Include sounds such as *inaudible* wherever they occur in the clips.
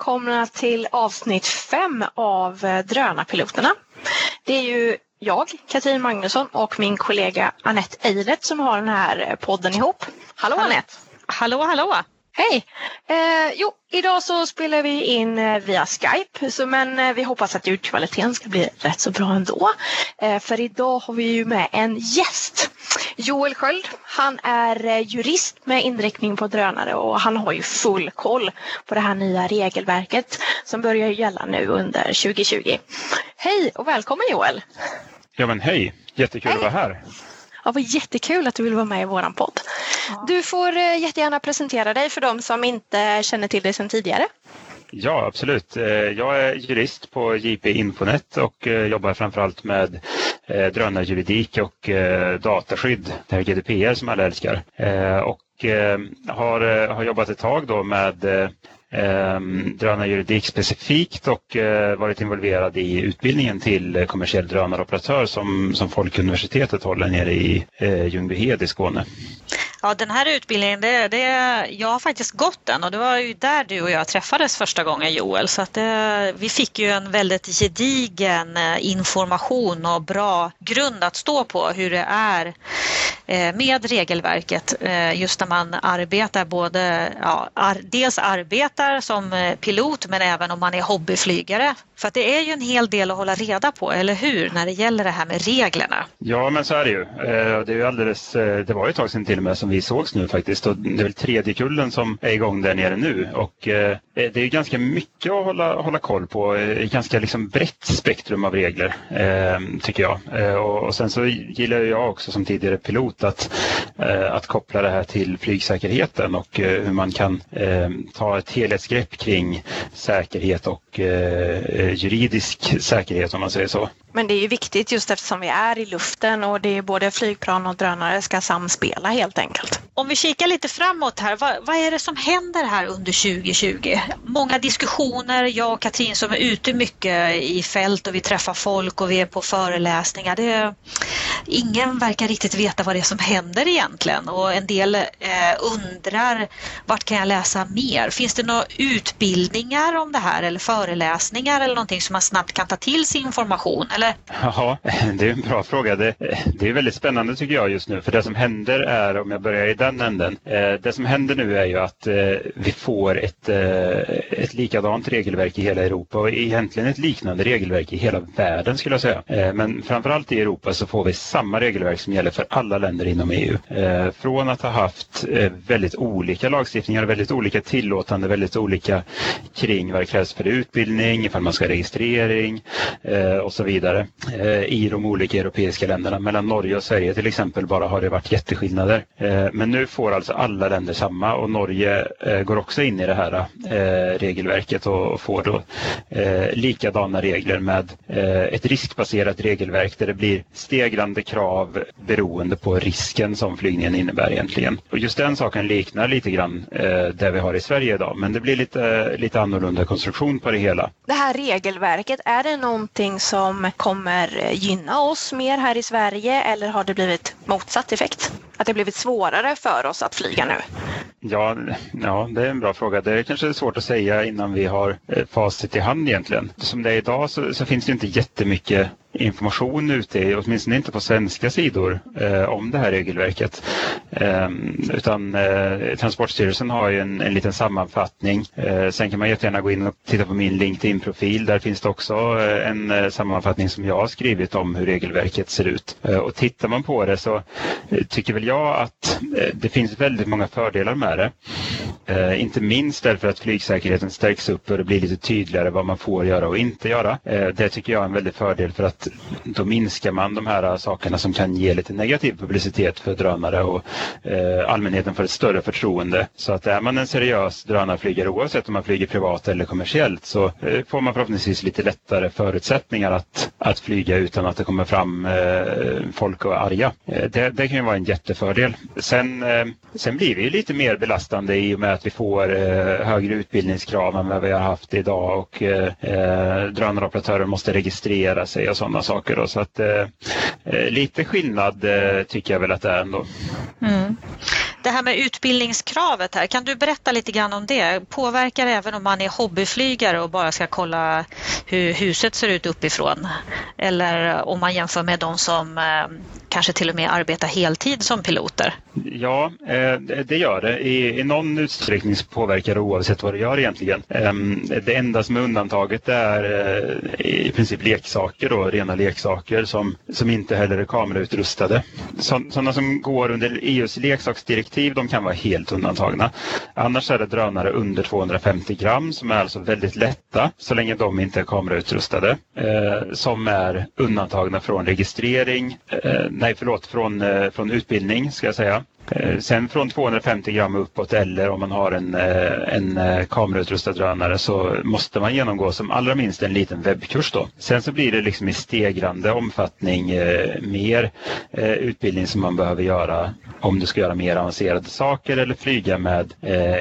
Välkomna till avsnitt fem av eh, Drönarpiloterna. Det är ju jag, Katrin Magnusson och min kollega Annette Eilert som har den här eh, podden ihop. Hallå Annette! Hallå hallå! Hej! Eh, jo, idag så spelar vi in eh, via Skype så, men eh, vi hoppas att ljudkvaliteten ska bli rätt så bra ändå. Eh, för idag har vi ju med en gäst. Joel Sköld. Han är eh, jurist med inriktning på drönare och han har ju full koll på det här nya regelverket som börjar gälla nu under 2020. Hej och välkommen Joel! Ja men hej, jättekul Hej. att vara här. Ja, vad jättekul att du vill vara med i våran podd. Du får eh, jättegärna presentera dig för de som inte känner till dig sedan tidigare. Ja absolut. Eh, Jag är jurist på JP Infonet och eh, jobbar framförallt med drönarjuridik och dataskydd, det här GDPR som alla älskar. Och har, har jobbat ett tag då med eh, drönarjuridik specifikt och eh, varit involverad i utbildningen till kommersiell drönaroperatör som, som Folkuniversitetet håller nere i eh, Ljungbyhed i Skåne. Ja, den här utbildningen, det, det, jag har faktiskt gått den och det var ju där du och jag träffades första gången Joel. Så att det, vi fick ju en väldigt gedigen eh, information och bra grund att stå på hur det är eh, med regelverket just när man arbetar både, ja, dels arbetar som pilot men även om man är hobbyflygare. För att det är ju en hel del att hålla reda på, eller hur, när det gäller det här med reglerna. Ja, men så är det ju. Eh, det, är ju alldeles, eh, det var ju ett tag sedan till och med som vi sågs nu faktiskt. Och det är väl tredje kullen som är igång där nere nu. Och eh, det är ju ganska mycket att hålla, hålla koll på. Ett ganska liksom brett spektrum av regler, tycker jag. Och, sen så gillar ju jag också som tidigare pilot att, att koppla det här till flygsäkerheten och hur man kan ta ett helhetsgrepp kring säkerhet och juridisk säkerhet om man säger så. Men det är ju viktigt just eftersom vi är i luften och det är både flygplan och drönare ska samspela helt enkelt. Om vi kikar lite framåt här, vad, vad är det som händer här under 2020? Många diskussioner, jag och Katrin som är ute mycket i fält och vi träffar folk och vi är på föreläsningar. Det, ingen verkar riktigt veta vad det är som händer egentligen och en del eh, undrar vart kan jag läsa mer? Finns det några utbildningar om det här eller föreläsningar eller någonting som man snabbt kan ta till sig information? Eller? Ja, det är en bra fråga. Det, det är väldigt spännande tycker jag just nu. För det som händer är, om jag börjar i den änden, eh, det som händer nu är ju att eh, vi får ett, eh, ett likadant regelverk i hela Europa och egentligen ett liknande regelverk i hela världen skulle jag säga. Eh, men framförallt i Europa så får vi samma regelverk som gäller för alla länder inom EU. Eh, från att ha haft eh, väldigt olika lagstiftningar, väldigt olika tillåtande, väldigt olika kring vad det krävs för utbildning, ifall man ska registrering eh, och så vidare eh, i de olika europeiska länderna. Mellan Norge och Sverige till exempel bara har det varit jätteskillnader. Eh, men nu får alltså alla länder samma och Norge eh, går också in i det här eh, regelverket och får då eh, likadana regler med eh, ett riskbaserat regelverk där det blir stegrande krav beroende på risken som flygningen innebär egentligen. Och just den saken liknar lite grann eh, det vi har i Sverige idag men det blir lite, lite annorlunda konstruktion på det hela. Det här regelverket, är det någonting som kommer gynna oss mer här i Sverige eller har det blivit motsatt effekt? Att det blivit svårare för oss att flyga nu? Ja, ja, det är en bra fråga. Det är kanske svårt att säga innan vi har eh, facit i hand egentligen. Som det är idag så, så finns det inte jättemycket information ute, åtminstone inte på svenska sidor, eh, om det här regelverket. Eh, utan eh, Transportstyrelsen har ju en, en liten sammanfattning. Eh, sen kan man jättegärna gå in och titta på min LinkedIn-profil. Där finns det också eh, en eh, sammanfattning som jag har skrivit om hur regelverket ser ut. Eh, och tittar man på det så tycker väl jag att eh, det finns väldigt många fördelar med det. Eh, inte minst därför att flygsäkerheten stärks upp och det blir lite tydligare vad man får göra och inte göra. Eh, det tycker jag är en väldig fördel för att då minskar man de här sakerna som kan ge lite negativ publicitet för drönare och eh, allmänheten får ett större förtroende. Så att är man en seriös drönarflygare oavsett om man flyger privat eller kommersiellt så eh, får man förhoppningsvis lite lättare förutsättningar att, att flyga utan att det kommer fram eh, folk och är arga. Det, det kan ju vara en jättefördel. Sen, eh, sen blir vi ju lite mer belastande i och med att vi får eh, högre utbildningskrav än vad vi har haft idag och eh, eh drönaroperatörer måste registrera sig och sådana saker. Då. Så att, eh, eh, lite skillnad eh, tycker jag väl att det är ändå. Mm. Det här med utbildningskravet här, kan du berätta lite grann om det? Påverkar det även om man är hobbyflygare och bara ska kolla hur huset ser ut uppifrån? Eller om man jämför med de som eh, kanske till och med arbetar heltid som piloter? Ja, eh, det gör det. I, någon utsträckning påverkar det oavsett vad du gör egentligen. Ehm, det enda som är undantaget är eh, i princip leksaker, då, rena leksaker som, som inte heller är kamerautrustade. Sådana som går under EUs leksaksdirektiv de kan vara helt undantagna. Annars är det drönare under 250 gram som är alltså väldigt lätta så länge de inte är kamerautrustade. Eh, som är undantagna från registrering, eh, nej förlåt, från, eh, från utbildning ska jag säga. Eh, sen från 250 gram uppåt eller om man har en, eh, en eh, kamerautrustad drönare så måste man genomgå som allra minst en liten webbkurs. Då. Sen så blir det liksom i stegrande omfattning mer utbildning som man behöver göra om du ska göra mer avancerade saker eller flyga med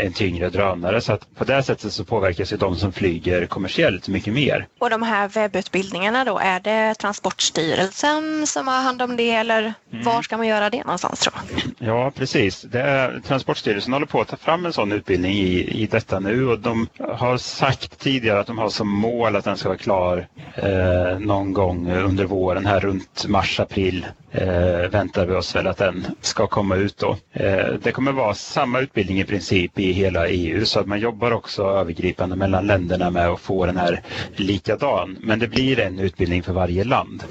en tyngre drönare. Så att på det sättet så påverkas ju de som flyger kommersiellt mycket mer. Och de här webbutbildningarna då, är det Transportstyrelsen som har hand om det eller mm. var ska man göra det någonstans tror Ja, precis. Det är, Transportstyrelsen håller på att ta fram en sån utbildning i, i detta nu och de har sagt tidigare att de har som mål att den ska vara klar eh, någon gång under våren här runt mars-april eh, väntar vi oss väl att den ska komma ut då. Eh, det kommer vara samma utbildning i princip i hela EU så att man jobbar också övergripande mellan länderna med att få den här likadan. Men det blir en utbildning för varje land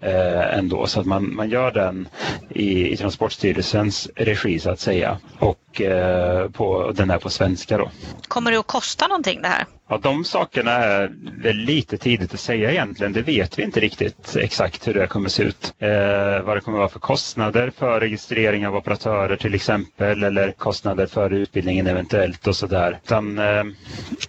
eh, ändå så att man, man gör den i, i Transportstyrelsens regi så att säga. Och eh, på, den är på svenska då. Kommer det att kosta någonting det här? Ja, de sakerna är väl lite tidigt att säga egentligen. Det vet vi inte riktigt exakt hur det kommer se ut. Eh, vad det kommer vara för kostnader för registrering av operatörer till exempel eller kostnader för utbildningen eventuellt och sådär. Utan eh,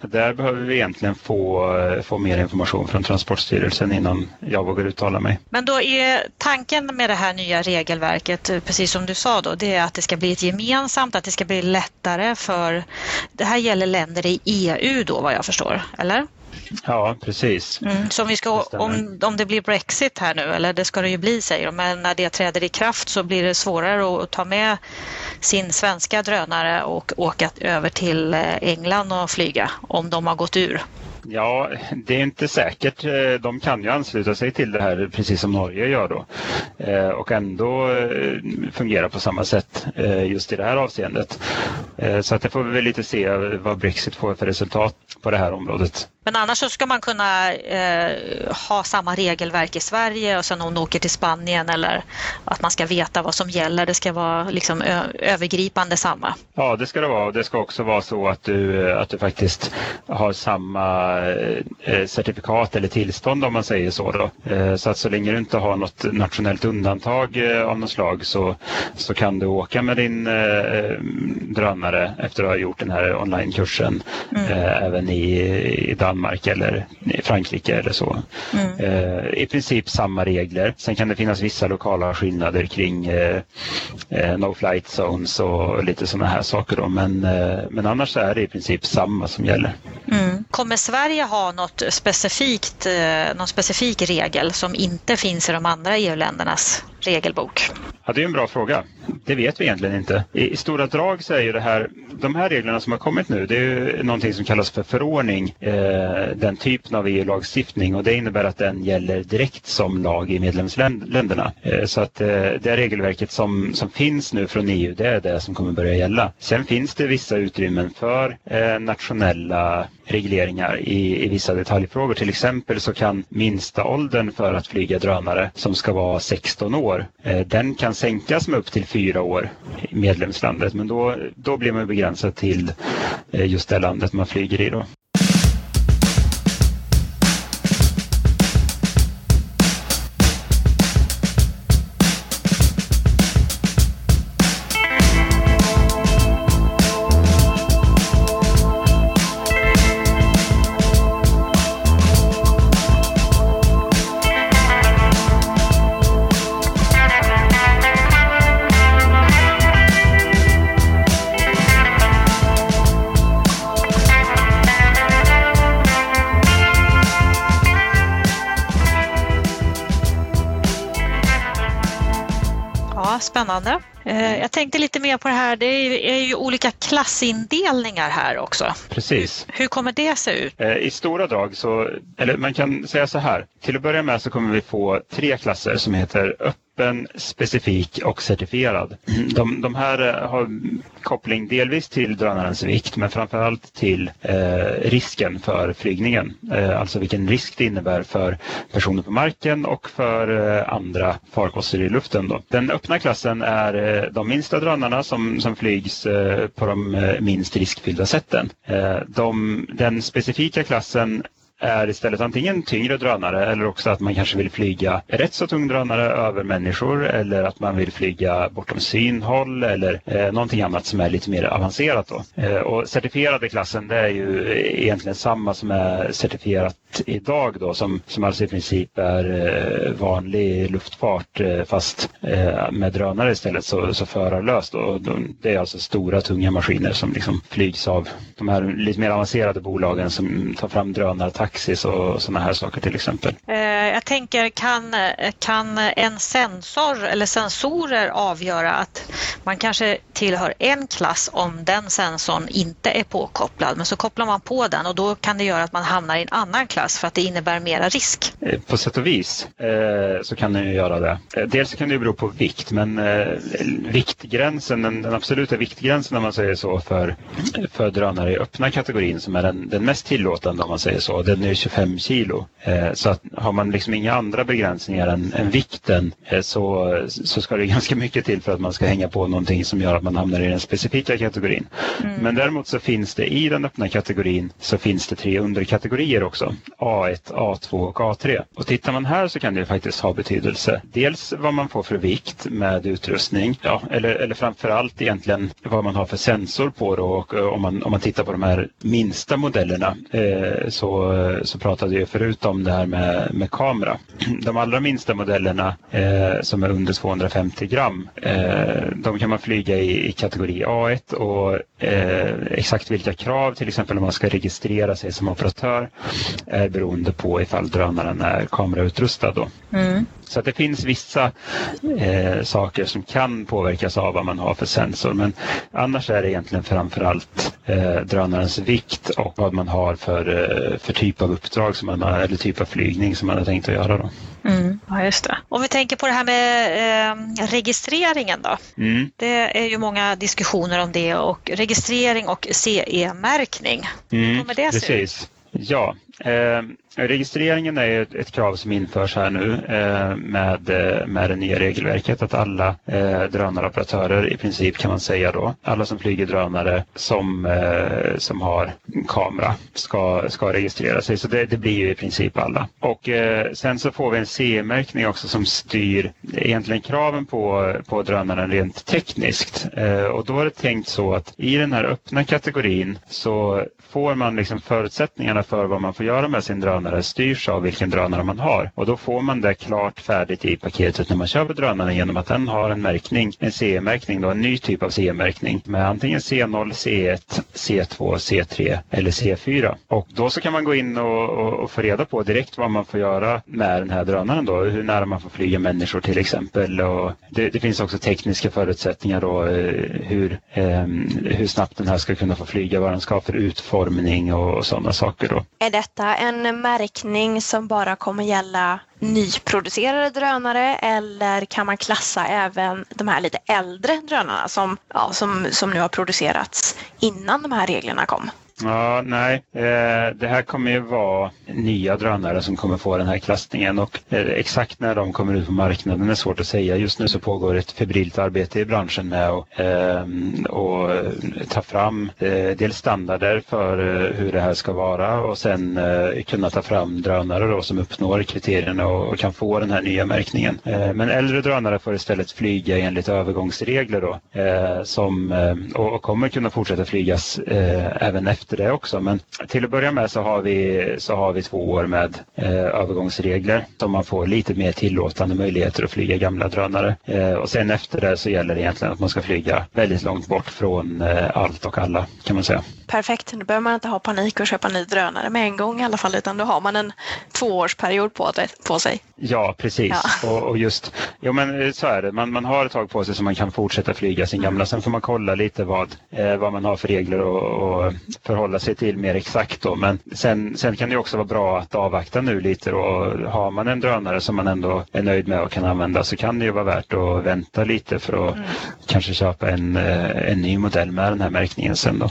där behöver vi egentligen få, eh, få mer information från Transportstyrelsen innan jag vågar uttala mig. Men då är tanken med det här nya regelverket, eh, precis som du sa då, det är att det ska bli ett gemensamt, att det ska bli lättare för, det här gäller länder i EU då vad jag förstår, eller? Ja, precis. Mm, så om, vi ska, om, om det blir Brexit här nu, eller det ska det ju bli säger de, men när det träder i kraft så blir det svårare att ta med sin svenska drönare och åka över till eh, England och flyga om de har gått ur. Ja, det är inte säkert. Eh, de kan ju ansluta sig till det här precis som Norge gör då eh, och ändå eh, fungera på samma sätt just i det här avseendet. Så att det får vi väl lite se vad Brexit får för resultat på det här området. Men annars så ska man kunna eh, ha samma regelverk i Sverige och sen om man åker till Spanien eller att man ska veta vad som gäller. Det ska vara liksom övergripande samma. Ja, det ska det vara. Det ska också vara så att du, att du faktiskt har samma eh, certifikat eller tillstånd om man säger så. Eh, så att så länge du inte har något nationellt undantag eh, av något slag så, så kan du åka med din eh, drönare efter att ha gjort den här onlinekursen mm. Eh, även i, i Danmark Danmark eller Frankrike eller så. Mm. Eh, I princip samma regler. Sen kan det finnas vissa lokala skillnader kring eh, eh no flight zones och lite sådana här saker. Då. Men, eh, men annars är det i princip samma som gäller. Mm. Kommer Sverige ha något specifikt, eh, någon specifik regel som inte finns i de andra EU-ländernas regelbok? Ja, det är en bra fråga. Det vet vi egentligen inte. I, stora drag så är ju det här, de här reglerna som har kommit nu, det är ju någonting som kallas för förordning, eh, den typen av EU-lagstiftning och det innebär att den gäller direkt som lag i medlemsländerna. Eh, så att eh, det regelverket som, som finns nu från EU, det är det som kommer börja gälla. Sen finns det vissa utrymmen för eh, nationella regleringar i, i vissa detaljfrågor. Till exempel så kan minsta åldern för att flyga drönare som ska vara 16 år, eh, den kan sänkas med upp till fyra år i medlemslandet. Men då, då blir man begränsad till eh, just det landet man flyger i. Då. Tänkte lite mer på det här, det är ju olika klassindelningar här också. Precis. Hur kommer det se ut? Eh, I stora drag så, eller man kan säga så här. Till att börja med så kommer vi få tre klasser som heter öppen, specifik och certifierad. De, de här eh, har koppling delvis till drönarens vikt men framförallt till eh, risken för flygningen. Eh, alltså vilken risk det innebär för personer på marken och för eh, andra farkoster i luften. Då. Den öppna klassen är eh, de minsta drönarna som, som flygs eh, på de eh, minst riskfyllda sätten. Eh, de, den specifika klassen är istället antingen tyngre drönare eller också att man kanske vill flyga rätt så tung drönare över människor eller att man vill flyga bortom synhåll eller eh, någonting annat som är lite mer avancerat. Då. Eh, och certifierade klassen det är ju egentligen samma som är certifierat idag då som, som alltså i princip är eh, vanlig luftfart eh, fast eh, med drönare istället så, så förarlöst. Då. det är alltså stora tunga maskiner som liksom flygs av de här lite mer avancerade bolagen som tar fram drönare taxis och sådana här saker till exempel. Eh, jag tänker, kan, kan en sensor eller sensorer avgöra att man kanske tillhör en klass om den sensorn inte är påkopplad, men så kopplar man på den och då kan det göra att man hamnar i en annan klass för att det innebär mera risk? Eh, på sätt och vis eh, så kan den ju göra det. Dels kan det bero på vikt, men viktgränsen, den, den absoluta viktgränsen om man säger så för, för drönare i öppna kategorin som är den, den mest tillåtande om man säger så, den är 25 kilo. Eh, så att har man liksom inga andra begränsningar än, än vikten eh, så, så ska det *laughs* ganska mycket till för att man ska hänga på någonting som gör att man hamnar i den specifika kategorin. Mm. Men däremot så finns det i den öppna kategorin så finns det tre underkategorier också. A1, A2 och A3. Och tittar man här så kan det faktiskt ha betydelse. Dels vad man får för vikt med utrustning, ja, eller, eller framförallt egentligen vad man har för sensor på det och eh, om man, om man tittar på de här minsta modellerna eh, så så pratade jag förut om det här med, med kamera. *clears throat* De allra minsta modellerna eh, som är under 250 gram, eh, de kan man flyga i, i kategori A1 och eh, exakt vilka krav, till exempel om man ska registrera sig som operatör, är beroende på ifall drönaren är kamerautrustad. Då. Mm. Så att det finns vissa eh, saker som kan påverkas av vad man har för sensor. Men annars är det egentligen framförallt eh, drönarens vikt och vad man har för, eh, för typ av uppdrag som man eller typ av flygning som man har tänkt att göra. Då. Mm, ja, just det. Om vi tänker på det här med eh, registreringen då. Mm. Det är ju många diskussioner om det och registrering och CE-märkning. Mm, kommer det se ut? Ja, eh, Registreringen är ett, ett, krav som införs här nu eh, med, eh, med det nya regelverket att alla eh, drönaroperatörer i princip kan man säga då, alla som flyger drönare som, eh, som har kamera ska, ska registrera sig. Så det, det blir ju i princip alla. Och eh, sen så får vi en CE-märkning också som styr egentligen kraven på, på drönaren rent tekniskt. Eh, och då är det tänkt så att i den här öppna kategorin så får man liksom förutsättningarna för vad man får göra med sin drönare drönare styrs av vilken drönare man har. Och då får man det klart färdigt i paketet när man köper drönaren genom att den har en märkning, en CE-märkning, en ny typ av CE-märkning med antingen C0, C1, C2, C3 eller C4. Och då så kan man gå in och, och, och få reda på direkt vad man får göra med den här drönaren då, hur nära man får flyga människor till exempel. Och det, det finns också tekniska förutsättningar då eh, hur, eh, hur snabbt den här ska kunna få flyga, vad den ska ha för utformning och, och sådana saker. Då. Är detta en märkning som bara kommer gälla nyproducerade drönare eller kan man klassa även de här lite äldre drönarna som, ja, som, som nu har producerats innan de här reglerna kom? Ja, nej. Eh, det här kommer ju vara nya drönare som kommer få den här klassningen och eh, exakt när de kommer ut på marknaden är svårt att säga. Just nu så pågår ett febrilt arbete i branschen med att ehm, ta fram eh, dels standarder för hur det här ska vara och sen kunna ta fram drönare då som uppnår kriterierna och kan få den här nya märkningen. Men äldre drönare får istället flyga enligt övergångsregler då som, och kommer kunna fortsätta flygas även efter efter det också. Men till att börja med så har vi, så har vi två år med eh, övergångsregler som man får lite mer tillåtande möjligheter att flyga gamla drönare. Eh, och sen efter det så gäller det egentligen att man ska flyga väldigt långt bort från eh, allt och alla kan man säga. Perfekt, då behöver man inte ha panik och köpa ny drönare med en gång i alla fall utan då har man en tvåårsperiod på, på sig. Ja, precis. Ja. Och, och, just, jo men eh, så är det, man, man har ett tag på sig så man kan fortsätta flyga sin gamla. Sen får man kolla lite vad, eh, vad man har för regler och, och förhålla sig till mer exakt. Då. Men sen, sen kan det också vara bra att avvakta nu lite och har man en drönare som man ändå är nöjd med och kan använda så kan det ju vara värt att vänta lite för att mm. kanske köpa en, eh, en ny modell med den här märkningen sen då.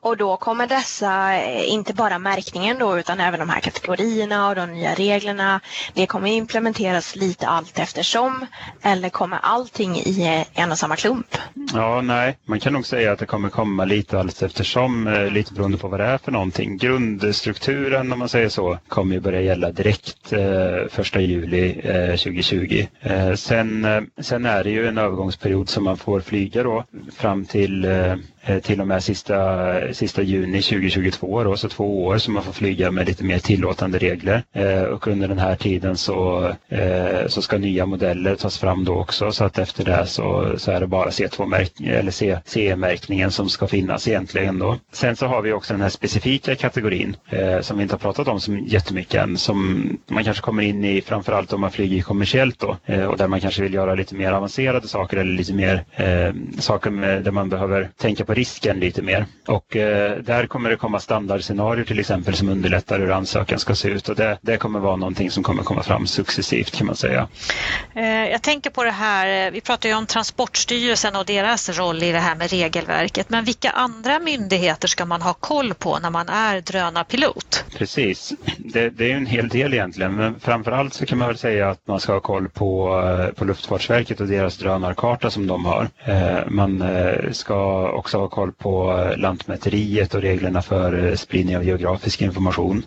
Och då kommer dessa, eh, inte bara märkningen då utan även de här kategorierna och de nya reglerna, det kommer implementeras lite allt eftersom eller kommer allting i en och samma klump? Ja, nej, man kan nog säga att det kommer komma lite allt eftersom, eh, lite beroende på vad det är för någonting. Grundstrukturen om man säger så kommer ju börja gälla direkt eh, första juli eh, 2020. Eh, sen, eh, sen är det ju en övergångsperiod som man får flyga då fram till eh, eh till och med sista, sista juni 2022, då, så två år som man får flyga med lite mer tillåtande regler. Eh, och under den här tiden så, eh, så ska nya modeller tas fram då också så att efter det så, så är det bara C2 eller CE-märkningen som ska finnas egentligen då. Sen så har vi också den här specifika kategorin eh, som vi inte har pratat om så jättemycket än som man kanske kommer in i framförallt om man flyger kommersiellt då eh, och där man kanske vill göra lite mer avancerade saker eller lite mer eh, saker med, där man behöver tänka på risken lite mer. Och eh, där kommer det komma standardscenarier till exempel som underlättar hur ansökan ska se ut och det, det kommer vara någonting som kommer komma fram successivt kan man säga. Eh, jag tänker på det här, eh, vi pratar ju om Transportstyrelsen och deras roll i det här med regelverket, men vilka andra myndigheter ska man ha koll på när man är drönarpilot? Precis, det, det är en hel del egentligen, men framförallt så kan man väl säga att man ska ha koll på, eh, på Luftfartsverket och deras drönarkarta som de har. Eh, man eh, ska också ha koll på Lantmäteriet och reglerna för spridning av geografisk information.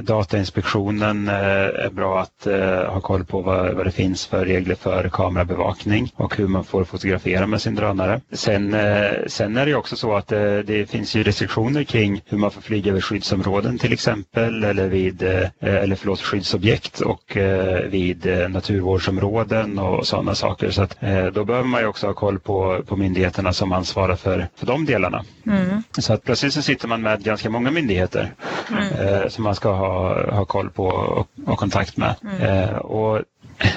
Datainspektionen är bra att ha koll på vad, vad det finns för regler för kamerabevakning och hur man får fotografera med sin drönare. Sen, sen är det också så att det, det finns ju restriktioner kring hur man får flyga över skyddsområden till exempel eller vid eller förlåt, skyddsobjekt och vid naturvårdsområden och sådana saker. Så att, då behöver man ju också ha koll på, på myndigheterna som ansvarar för för de delarna. Mm. Så att plötsligt så sitter man med ganska många myndigheter mm. eh, som man ska ha, ha koll på och, och kontakt med. Mm. Eh, och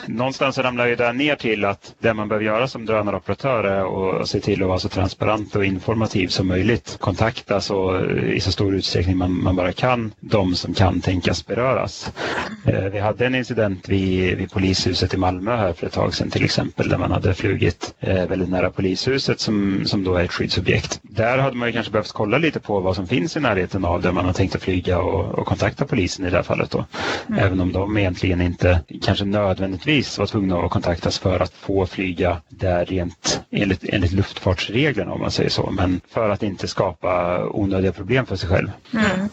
någonstans ramlar ju det ner till att det man behöver göra som drönaroperatör är att se till att vara så transparent och informativ som möjligt. Kontakta så i så stor utsträckning man, man bara kan de som kan tänkas beröras. Eh, vi hade en incident vid, vid polishuset i Malmö här för ett tag sedan till exempel där man hade flugit eh, väldigt nära polishuset som, som då är ett skyddsobjekt. Där hade man ju kanske behövt kolla lite på vad som finns i närheten av där man har tänkt att flyga och, och kontakta polisen i det här fallet. Då. Mm. Även om de egentligen inte kanske nödvändigtvis nödvändigtvis vara tvungna att kontaktas för att få flyga där rent enligt, enligt luftfartsreglerna om man säger så. Men för att inte skapa onödiga problem för sig själv. Mm.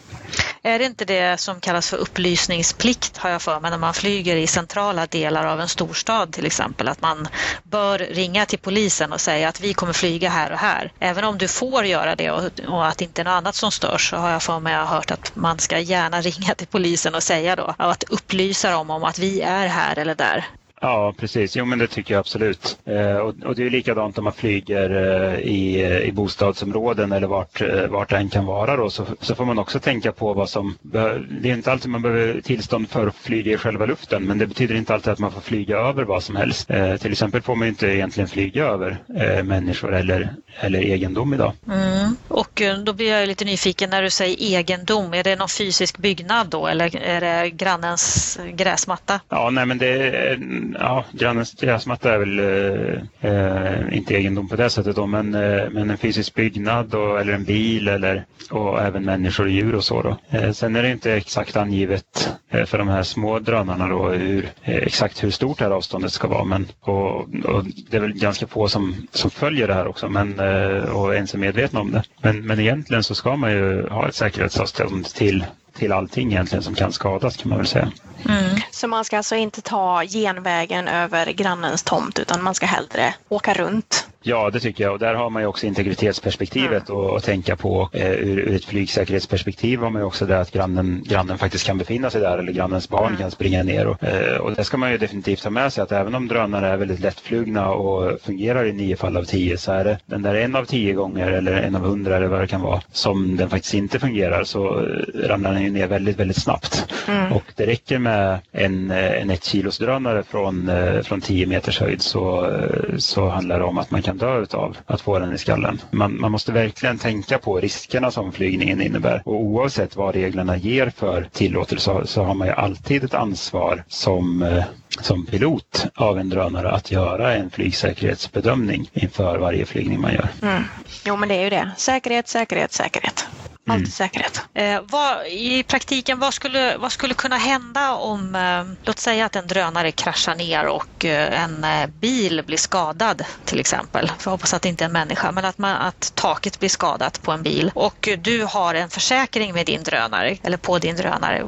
Är det inte det som kallas för upplysningsplikt har jag för mig när man flyger i centrala delar av en storstad till exempel att man bör ringa till polisen och säga att vi kommer flyga här och här. Även om du får göra det och, och att inte är något annat som störs så har jag för mig jag hört att man ska gärna *laughs* ringa till polisen och säga då att upplysa dem om att vi är här eller där. där. Ja, precis. Jo, men det tycker jag absolut. Eh, och, och, det är likadant om man flyger eh, i, i bostadsområden eller vart, eh, vart det än kan vara. Då, så, så får man också tänka på vad som... Det är inte alltid man behöver tillstånd för att flyga i själva luften, men det betyder inte alltid att man får flyga över vad som helst. Eh, till exempel får man inte egentligen flyga över eh, människor eller, eller egendom idag. Mm. Och eh, då blir jag lite nyfiken när du säger egendom. Är det någon fysisk byggnad då eller är det grannens gräsmatta? Ja, nej men det ja, grannens gräsmatta är väl eh, eh, inte egendom på det sättet då, men, eh, men en fysisk byggnad då, eller en bil eller, och även människor och djur och så. Då. Eh, sen är det inte exakt angivet eh, för de här små drönarna då, hur, eh, exakt hur stort det här avståndet ska vara. Men, och, och det är väl ganska få som, som följer det här också men, eh, och ens är medvetna om det. Men, men egentligen så ska man ju ha ett säkerhetsavstånd till till allting egentligen som kan skadas kan man väl säga. Mm. Så man ska alltså inte ta genvägen över grannens tomt utan man ska hellre åka runt? Ja, det tycker jag. Och där har man ju också integritetsperspektivet mm. att tänka på. Eh, ur, ur, ett flygsäkerhetsperspektiv har man ju också det att grannen, grannen faktiskt kan befinna sig där eller grannens barn mm. kan springa ner. Och, eh, och det ska man ju definitivt ha med sig att även om drönare är väldigt lättflugna och fungerar i nio fall av tio så är det den där en av tio gånger eller en av hundra eller vad det kan vara som den faktiskt inte fungerar så eh, ramlar den ju ner väldigt, väldigt snabbt. Mm. Och det räcker med en, eh, en ett kilos drönare från, eh, från 10 meters höjd så, så handlar det om att man kan dö av att få den i skallen. Man, man måste verkligen tänka på riskerna som flygningen innebär och oavsett vad reglerna ger för tillåtelse så, så har man ju alltid ett ansvar som eh, som pilot av en drönare att göra en flygsäkerhetsbedömning inför varje flygning man gör. Mm. Jo men det är ju det. Säkerhet, säkerhet, säkerhet. Alltid mm. säkerhet. Eh, vad, I praktiken, vad skulle, vad skulle kunna hända om, eh, låt säga att en drönare kraschar ner och eh, en eh, bil blir skadad till exempel. För jag hoppas att det inte är en människa, men att, man, att taket blir skadat på en bil och du har en försäkring med din drönare eller på din drönare.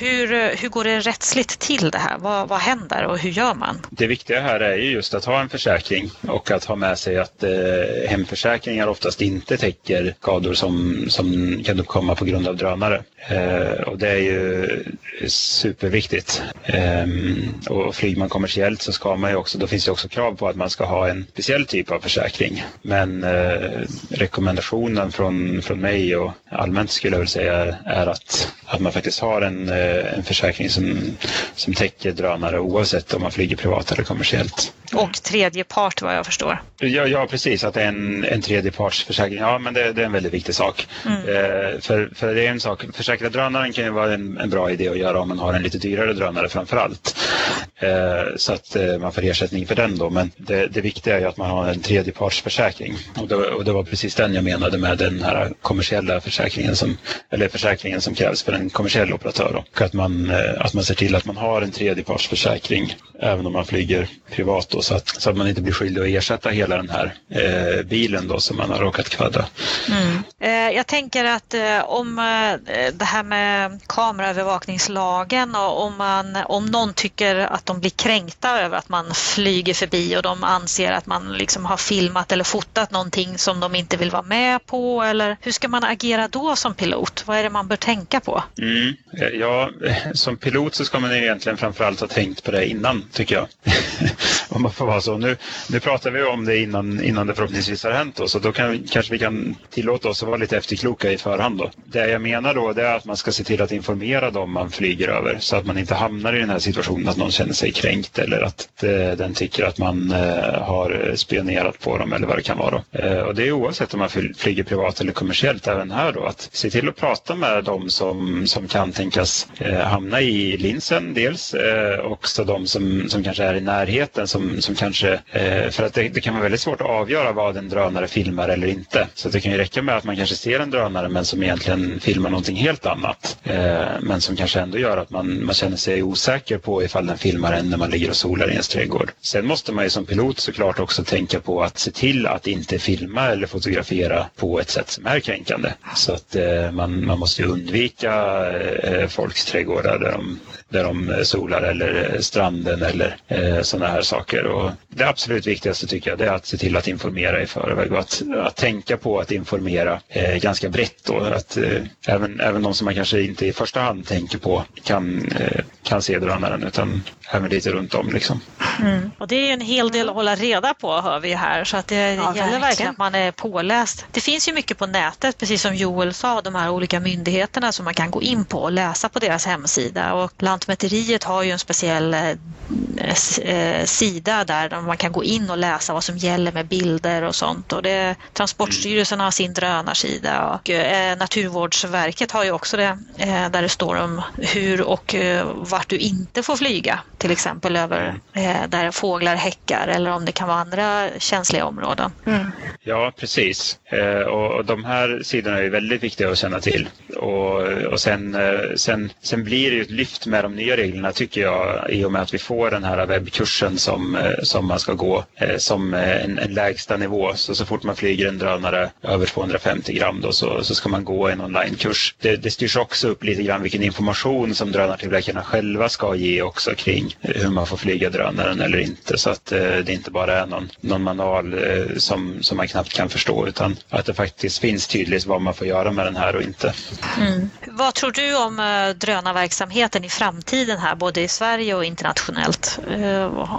Hur, hur går det rättsligt till det här? Vad, vad händer och hur gör man? Det viktiga här är ju just att ha en försäkring och att ha med sig att eh, hemförsäkringar oftast inte täcker skador som, som kan uppkomma på grund av drönare. Eh, och det är ju superviktigt. Eh, och flyger man kommersiellt så ska man ju också, då finns det också krav på att man ska ha en speciell typ av försäkring. Men eh, rekommendationen från, från mig och allmänt skulle jag vilja säga är att, att man faktiskt har en, eh, en försäkring som, som täcker drönare oavsett om man flyger privat eller kommersiellt. Och tredje part vad jag förstår. Ja, ja precis, att det är en, en tredjepartsförsäkring. Ja, men det, det, är en väldigt viktig sak. Mm. För, för det är en sak, försäkra drönaren kan ju vara en, en, bra idé att göra om man har en lite dyrare drönare framför allt. Eh, så att eh, man får ersättning för den då. Men det, det viktiga är ju att man har en tredjepartsförsäkring. Och det, och det var precis den jag menade med den här kommersiella försäkringen som, eller försäkringen som krävs för en kommersiell operatör. Och att man, eh, att man ser till att man har en tredjepartsförsäkring även om man flyger privat. Då, så, att, så att man inte blir skyldig att ersätta hela den här eh, bilen då som man har råkat kvadda. Mm. Eh, jag tänker att eh, om eh, det här med kameraövervakningslagen och om, man, om någon tycker att de blir kränkta över att man flyger förbi och de anser att man liksom har filmat eller fotat någonting som de inte vill vara med på eller hur ska man agera då som pilot? Vad är det man bör tänka på? Mm. Eh, ja, *laughs* som pilot så ska man egentligen framförallt ha tänkt på det innan tycker jag. *laughs* om man får vara så. Nu, nu pratar vi om det innan, innan det förhoppningsvis har hänt då, så då kan, kanske vi kan tillåta oss att vara lite efterkloka ifall förhand. Då. Det jag menar då det är att man ska se till att informera dem man flyger över så att man inte hamnar i den här situationen att någon känner sig kränkt eller att eh, den tycker att man eh, har spionerat på dem eller vad det kan vara. Eh, och det är oavsett om man flyger privat eller kommersiellt även här då att se till att prata med dem som, som kan tänkas eh, hamna i linsen dels eh, också de som, som kanske är i närheten som, som kanske, eh, för att det, det, kan vara väldigt svårt att avgöra vad en drönare filmar eller inte. Så det kan ju räcka med att man kanske ser en drönare men som egentligen filmar någonting helt annat. Eh, men som kanske ändå gör att man, man känner sig osäker på ifall den filmar en när man ligger och solar i ens trädgård. Sen måste man ju som pilot såklart också tänka på att se till att inte filma eller fotografera på ett sätt som är kränkande. Så att eh, man, man måste undvika eh, folks trädgårdar där de, där de solar eller stranden eller eh, sådana här saker. Och det absolut viktigaste tycker jag det är att se till att informera i förväg och att, att tänka på att informera eh, ganska brett. Då, att, eh, även, även de som man kanske inte i första hand tänker på kan, eh, kan se drönaren utan även lite runt om. Liksom. Mm. Och det är en hel del att hålla reda på hör vi här så att det, ja, gäller verkligen. verkligen att man är påläst. Det finns ju mycket på nätet precis som Joel sa, de här olika myndigheterna som man kan gå in på och läsa på deras hemsida och Lantmäteriet har ju en speciell eh, eh sida där man kan gå in och läsa vad som gäller med bilder och sånt och det, Transportstyrelsen har sin drönarsida och eh, Naturvårdsverket har ju också det eh, där det står om hur och vart du inte får flyga till exempel över eh, där fåglar häckar eller om det kan vara andra känsliga områden. Mm. Ja, precis. Eh, och, och, de här sidorna är väldigt viktiga att känna till. Och, och sen, eh, sen, sen blir det ju ett lyft med de nya reglerna tycker jag i och med att vi får den här webbkursen som, eh, som man ska gå eh, som en, en lägsta nivå. Så, så fort man flyger en drönare över 250 gram då, så, så ska man gå en onlinekurs. Det, det styrs också upp lite grann vilken information som drönartillverkarna själva ska ge också kring kring hur man får flyga drönaren eller inte så att eh, det inte bara är någon, någon manual eh, som, som man knappt kan förstå utan att det faktiskt finns tydligt vad man får göra med den här och inte. Mm. Vad tror du om eh, drönarverksamheten i framtiden här, både i Sverige och internationellt?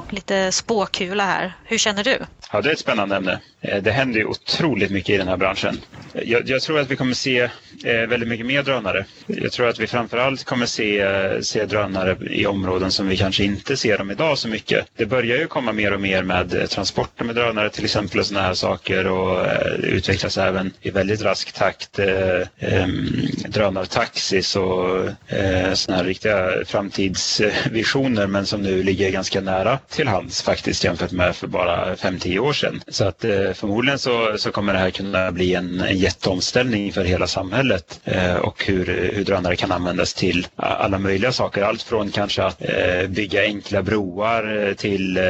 Lite spåkula här. Hur känner du? Ja, det är ett spännande ämne. Eh, det händer ju otroligt mycket i den här branschen. Eh, jag, jag tror att vi kommer se eh, väldigt mycket mer drönare. Jag tror att vi framförallt kommer se, se drönare i områden som vi kanske inte ser dem idag så mycket. Det börjar ju komma mer och mer med transporter med drönare till exempel och sådana här saker och utvecklas även i väldigt rask takt eh, ehm, drönartaxis och eh, sådana här riktiga framtidsvisioner men som nu ligger ganska nära till hands faktiskt jämfört med för bara 5-10 år sedan. Så att eh, förmodligen så, så kommer det här kunna bli en, en jätteomställning för hela samhället eh, och hur, hur drönare kan användas till alla möjliga saker. Allt från kanske att eh, bygga enkla broar eh, till eh,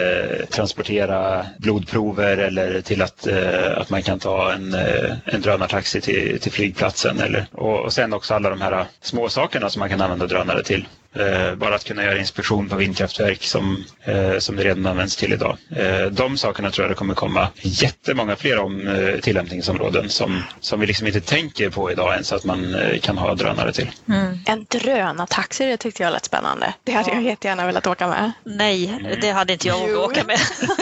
transportera blodprover eller till att, eh, att man kan ta en, eh, en drönartaxi till, till flygplatsen. Eller, och, och sen också alla de här små sakerna som man kan använda drönare till. Eh, bara att kunna göra inspektion på vindkraftverk som, eh, som det redan används till idag. Eh, de sakerna tror jag det kommer komma jättemånga fler om eh, tillämpningsområden som, som vi liksom inte tänker på idag ens att man eh, kan ha drönare till. Mm. En drönartaxi, det tyckte jag lät spännande. Det hade jag jättegärna velat åka med. Nej, mm. det hade inte jag vågat åka med.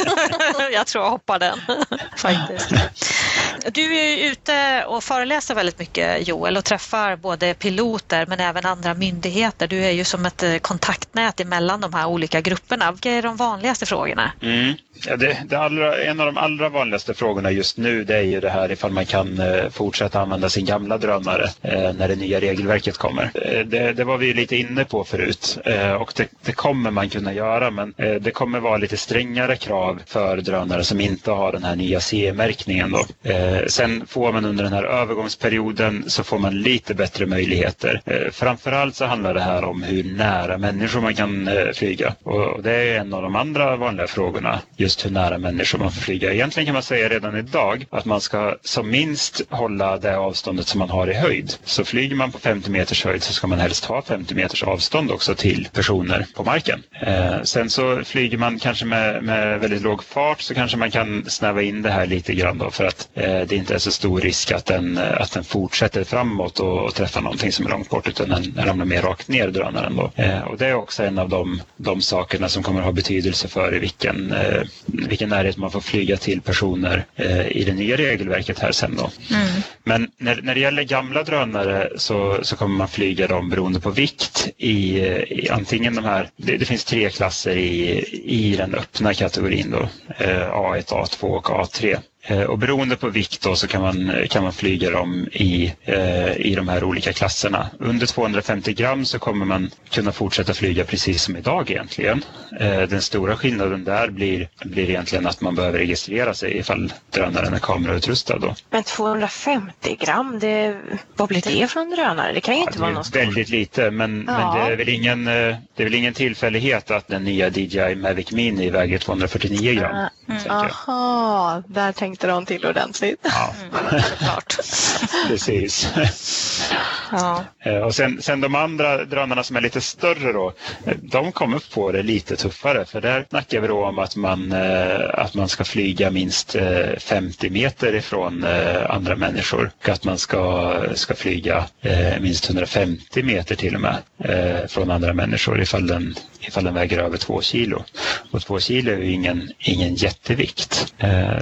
*laughs* jag tror jag hoppar den *laughs* faktiskt. *laughs* Du är ute och föreläser väldigt mycket Joel och träffar både piloter men även andra myndigheter. Du är ju som ett eh, kontaktnät emellan de här olika grupperna. Vilka är de vanligaste frågorna? Mm. Ja, det, det allra, en av de allra vanligaste frågorna just nu det är ju det här ifall man kan eh, fortsätta använda sin gamla drönare eh, när det nya regelverket kommer. Eh, det, det, var vi lite inne på förut eh, och det, det, kommer man kunna göra men eh, det kommer vara lite strängare krav för drönare som inte har den här nya CE-märkningen. Eh, sen får man under den här övergångsperioden så får man lite bättre möjligheter. Eh, framförallt så handlar det här om hur nära människor man kan eh, flyga och, och det är en av de andra vanliga frågorna just hur nära människor man får flyga. Egentligen kan man säga redan idag att man ska som minst hålla det avståndet som man har i höjd. Så flyger man på 50 meters höjd så ska man helst ha 50 meters avstånd också till personer på marken. Eh, sen så flyger man kanske med, med, väldigt låg fart så kanske man kan snäva in det här lite grann då för att eh, det inte är så stor risk att den, att den fortsätter framåt och, och träffar någonting som är långt bort utan den, den ramlar mer rakt ner drönaren då. Eh, och det är också en av de, de sakerna som kommer att ha betydelse för i vilken eh, vilken närhet man får flyga till personer eh, i det nya regelverket här sen då. Mm. Men när, när det gäller gamla drönare så, så kommer man flyga dem beroende på vikt i, i antingen de här, det, det, finns tre klasser i, i den öppna kategorin då, eh, A1, A2 och A3. Eh, och beroende på vikt då så kan man, kan man flyga dem i, eh, i de här olika klasserna. Under 250 gram så kommer man kunna fortsätta flyga precis som idag egentligen. Eh, den stora skillnaden där blir, blir egentligen att man behöver registrera sig ifall drönaren är kamerautrustad. Då. Men 250 gram, det, vad blir det för en drönare? Det kan ju inte ja, vara något Väldigt lite men, ja. men det, är väl ingen, det är väl ingen tillfällighet att den nya DJI Mavic Mini väger 249 gram. Mm. Aha, där tänkte de till ordentligt. Ja, mm, klart. *laughs* Precis. *laughs* Ja. Eh, och sen, sen de andra drönarna som är lite större då, eh, de kommer få det lite tuffare för där snackar vi då om att man, eh, att man ska flyga minst 50 meter ifrån andra människor och att man ska, ska flyga minst 150 meter till och med från andra människor ifall den, ifall den väger över två kilo. Och två kilo är ju ingen, ingen jättevikt.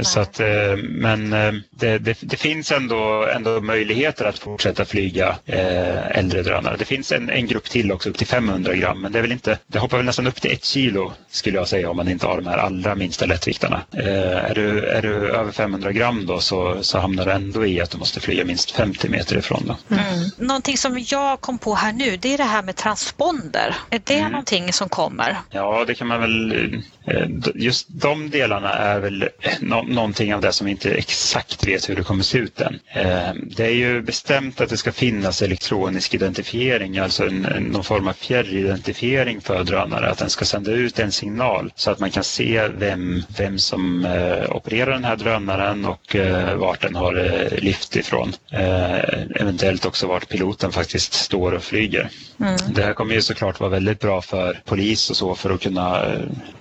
Så att, men det, det, det finns ändå, ändå möjligheter att fortsätta flyga eh, äldre drönare. Det finns en, en grupp till också upp till 500 gram men det, är väl inte, det hoppar väl nästan upp till ett kilo skulle jag säga om man inte har de här allra minsta lättviktarna. Eh, är, du, är du över 500 gram då så, så hamnar du ändå i att du måste flyga minst 50 meter ifrån. Då. Mm. Någonting som jag kom på här nu det är det här med transponder. Är det mm. någonting som kommer? Ja, det kan man väl. Eh, just de delarna är väl no någonting av det som vi inte exakt vet hur det kommer se ut än. Eh, det är ju bestämt att det ska finnas elektronisk identifiering, alltså en, någon form av fjärridentifiering för drönare. Att den ska sända ut en signal så att man kan se vem, vem som eh, opererar den här drönaren och eh, vart den har eh, lyft ifrån. Eh, eventuellt också vart piloten faktiskt står och flyger. Mm. Det här kommer ju såklart vara väldigt bra för bevis och så för att kunna,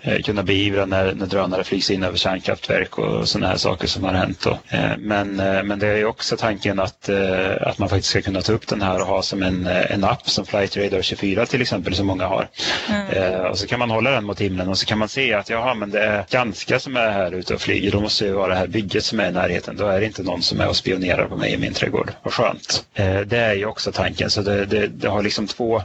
eh, kunna beivra när, när drönare flygs in över kärnkraftverk och sådana här saker som har hänt. Eh, men, eh, men det är också tanken att, eh, att man faktiskt ska kunna ta upp den här och ha som en, en app som Flight Radar 24 till exempel som många har. Mm. och så kan man hålla den mot himlen och så kan man se att jaha, men det är ganska som är här ute och flyger. Då måste det vara det här bygget som är i närheten. Då är det inte någon som är och spionerar på mig i min trädgård. Vad skönt. det är ju också tanken. Så det, det, det har liksom två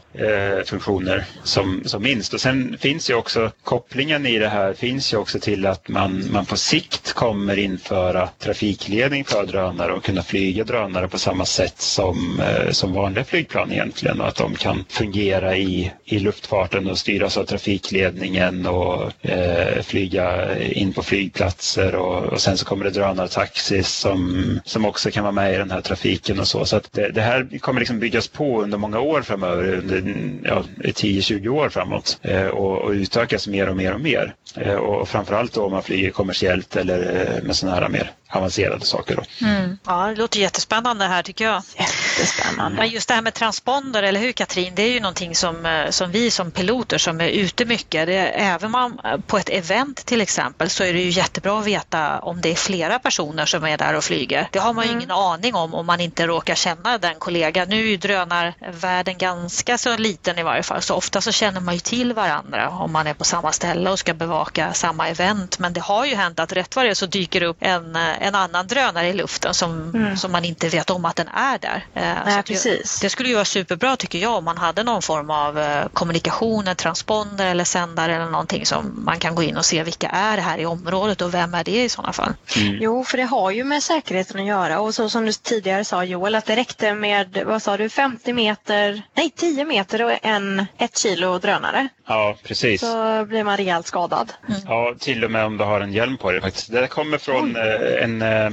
funktioner som, som minst. Och sen finns ju också kopplingen i det här finns ju också till att man, man på sikt kommer införa trafikledning för drönare och kunna flyga drönare på samma sätt som, eh, som vanliga flygplan egentligen och att de kan fungera i, i luftfarten och styras av trafikledningen och eh, flyga in på flygplatser och, och sen så kommer det drönartaxis som, som också kan vara med i den här trafiken och så. Så att det, det här kommer liksom byggas på under många år framöver, under ja, 10-20 år framåt eh, och, och utökas mer och mer och mer. Eh, och framförallt då om man man flyger kommersiellt eller eh, med sådana här mer avancerade saker. Då. Mm. Ja, det låter jättespännande här tycker jag. Jättespännande. Men just det här med transponder, eller hur Katrin, det är ju någonting som, eh, som vi som piloter som är ute mycket, det är, även man, på ett event till exempel så är det ju jättebra att veta om det är flera personer som är där och flyger. Det har man ju mm. ingen aning om om man inte råkar känna den kollegan. Nu är ju drönarvärlden ganska så liten i varje fall så ofta så känner man ju till varandra om man är på samma ställe och ska bevaka samma event. Men det har ju hänt att rätt vad det så dyker upp en, en annan drönare i luften som, mm. som man inte vet om att den är där. Eh, Nej, precis. Det, det skulle ju vara superbra tycker jag om man hade någon form av eh, kommunikation, en transponder eller sändare eller någonting som man kan gå in och se vilka är det här i området och vem är det i sådana fall. Mm. Jo, för det har ju med säkerheten att göra och så som du tidigare sa Joel att det räckte med, vad sa du, 50 meter, nej 10 meter och en, ett kilo drönare. Ja, precis. Så blir man rejält skadad. Mm. Ja, till och med om du har en hjälm på dig faktiskt. Det kommer från eh, en... Eh,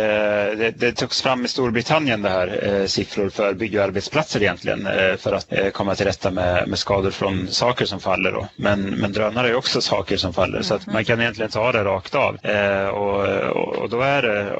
eh, det, det togs fram i Storbritannien det här eh, siffror för bygg och arbetsplatser egentligen eh, för att eh, komma till rätta med, med skador från saker som faller. Då. Men, men drönare är också saker som faller mm. så att man kan egentligen ta det rakt av. Och, och, och, då är det...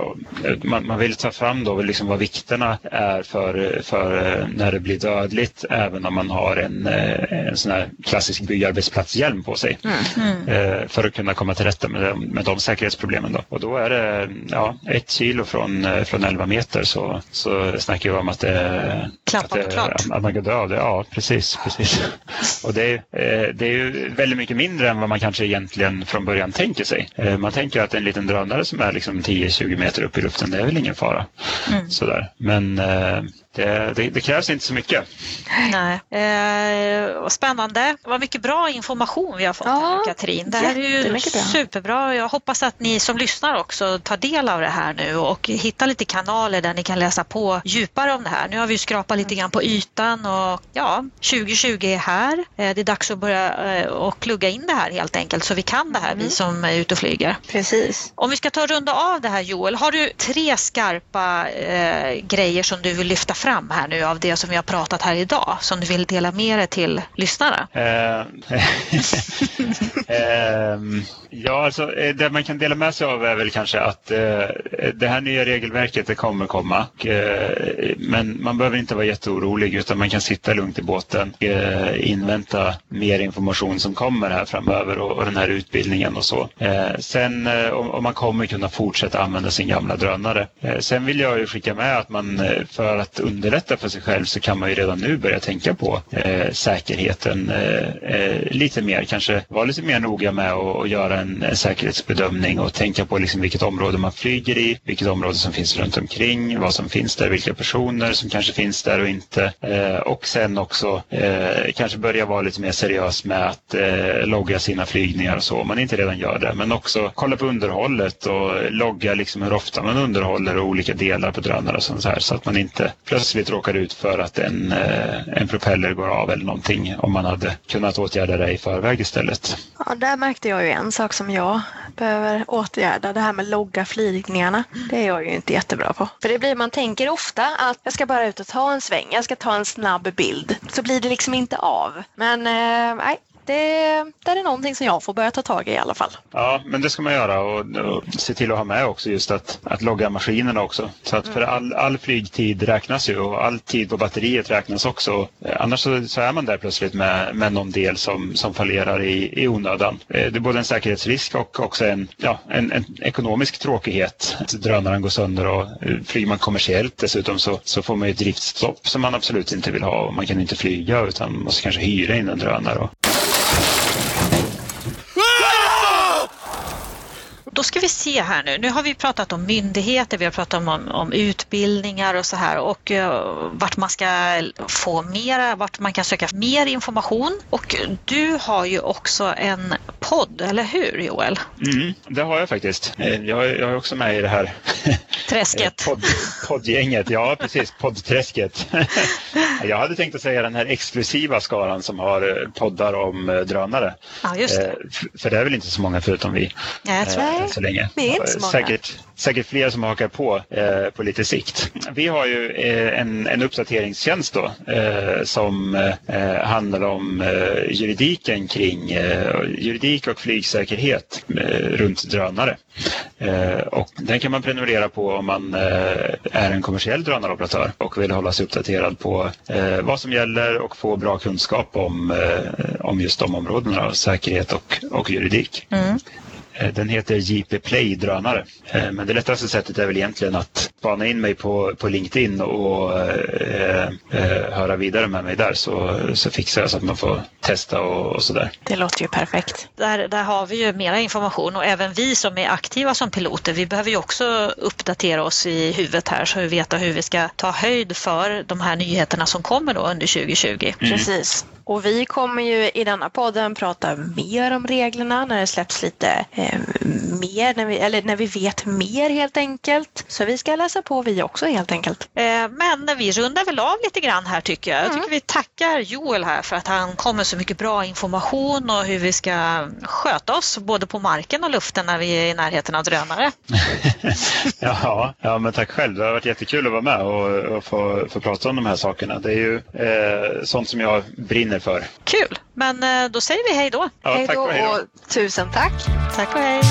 Man, man, vill ta fram då liksom vad vikterna är för, för när det blir dödligt även om man har en, en sån här klassisk byggarbetsplatshjälm på sig mm. eh, för att kunna komma till rätta med, med de säkerhetsproblemen. Då. Och då är det ja, ett kilo från, eh, från 11 meter så, så snackar vi om att, det, att, det, att man kan dö av det. Ja, precis. precis. Och det, eh, det är ju väldigt mycket mindre än vad man kanske egentligen från början tänker sig. Eh, man tänker att en liten drönare som är liksom 10-20 meter upp i luften, det är väl ingen fara. Mm. Sådär. Men det, det, det, krävs inte så mycket. Nej. Eh, spännande. Vad mycket bra information vi har fått ja, här, Katrin. Det här är ju superbra. Jag hoppas att ni som lyssnar också tar del av det här nu och hittar lite kanaler där ni kan läsa på djupare om det här. Nu har vi skrapat lite grann på ytan och ja, 2020 är här. Eh, det är dags att börja eh, och plugga in det här helt enkelt så vi kan det här, mm. vi som är ute och flyger. Precis. Om vi ska ta och runda av det här Joel, har du tre skarpa eh, grejer som du vill lyfta fram fram här nu av det som vi har pratat här idag som du vill dela med dig till lyssnarna? Eh, *laughs* eh, ja, alltså eh, det man kan dela med sig av är väl kanske att det här nya regelverket det kommer komma. men man behöver inte vara jätteorolig utan man kan sitta lugnt i båten och invänta mer information som kommer här framöver och, och den här utbildningen och så. sen om man kommer kunna fortsätta använda sin gamla drönare. sen vill jag ju skicka med att man för att underlätta för sig själv så kan man ju redan nu börja tänka på eh, säkerheten eh, eh lite mer. Kanske vara lite mer noga med att göra en, säkerhetsbedömning och tänka på liksom vilket område man flyger i, vilket område som finns runt omkring, vad som finns där, vilka personer som kanske finns där och inte. Eh, och sen också eh, kanske börja vara lite mer seriös med att eh, logga sina flygningar och så, om man inte redan gör det. Men också kolla på underhållet och logga liksom hur ofta man underhåller och olika delar på drönare och sånt här så att man inte plötsligt plötsligt råkar ut för att en, eh, en propeller går av eller någonting om man hade kunnat åtgärda det i förväg istället. Ja, där märkte jag ju en sak som jag behöver åtgärda. Det här med logga flygningarna. Det är jag ju inte jättebra på. För det blir, man tänker ofta att jag ska bara ut och ta en sväng, jag ska ta en snabb bild. Så blir det liksom inte av. Men eh, nej, det, det är någonting som jag får börja ta tag i i alla fall. Ja, men det ska man göra och, och se till att ha med också just att, att logga maskinerna också. Så att för Mm. all, all flygtid räknas ju och all tid på batteriet räknas också. Eh, Annars så, så är man där plötsligt med, med någon del som, som fallerar i, i onödan. Eh, Det är både en säkerhetsrisk och också en, ja, en, en ekonomisk tråkighet. Att drönaren går sönder och eh, flyger man kommersiellt dessutom så, så får man ju ett driftstopp som man absolut inte vill ha. Man kan inte flyga utan måste kanske hyra in en drönare. Och, Då ska vi se här nu. Nu har vi pratat om myndigheter, vi har pratat om, om utbildningar och så här och uh, vart man ska få mera, vart man kan söka mer information. Och du har ju också en podd, eller hur Joel? Mm, det har jag faktiskt. Eh, Jag, jag är också med i det här *laughs* Träsket. *laughs* podd, poddgänget. Ja, precis. Poddträsket. *laughs* Jag hade tänkt att säga den här exklusiva skaran som har eh, poddar om eh, drönare. Ja, just det. Eh, För det är väl inte så många förutom vi. Ja, jag tror eh, Nej, än så länge. vi är inte så många. Säkert, säkert fler som hakar på eh, på lite sikt. Vi har ju eh, en, en uppdateringstjänst då, eh, som eh, handlar om eh, juridiken kring eh, juridik och flygsäkerhet eh, runt drönare. Eh, och den kan man prenumerera på om man eh, är en kommersiell drönaroperatör och vill hålla sig uppdaterad på eh, vad som gäller och få bra kunskap om, eh, om just de områdena, säkerhet och, och juridik. Mm. Eh, den heter JP Play drönare. Eh, men det lättaste sättet är väl egentligen att spana in mig på, på LinkedIn och eh, eh, höra vidare med mig där så, så fixar jag så att man får testa och, och sådär. Det låter ju perfekt. Där, där har vi ju mera information och även vi som är aktiva som piloter, vi behöver ju också uppdatera oss i huvudet här så vi vet hur vi ska ta höjd för de här nyheterna som kommer då under 2020. Precis. Och vi kommer ju i denna podden prata mer om reglerna när det släpps lite eh, mer, när vi, eller när vi vet mer helt enkelt. Så vi ska läsa på vi också helt enkelt. Eh, Men vi rundar väl av lite grann här tycker jag. Jag tycker vi tackar Joel här för att han kom med så mycket bra information och hur vi ska sköta oss både på marken och luften när vi är i närheten av drönare. *laughs* Ja, ja, men tack själv. Det har varit jättekul att vara med och, och få, få prata om de här sakerna. Det är ju eh, sånt som jag brinner för. Kul! Men eh, då säger vi hej då. Ja, hej då. och tusen tack. Tack och hej!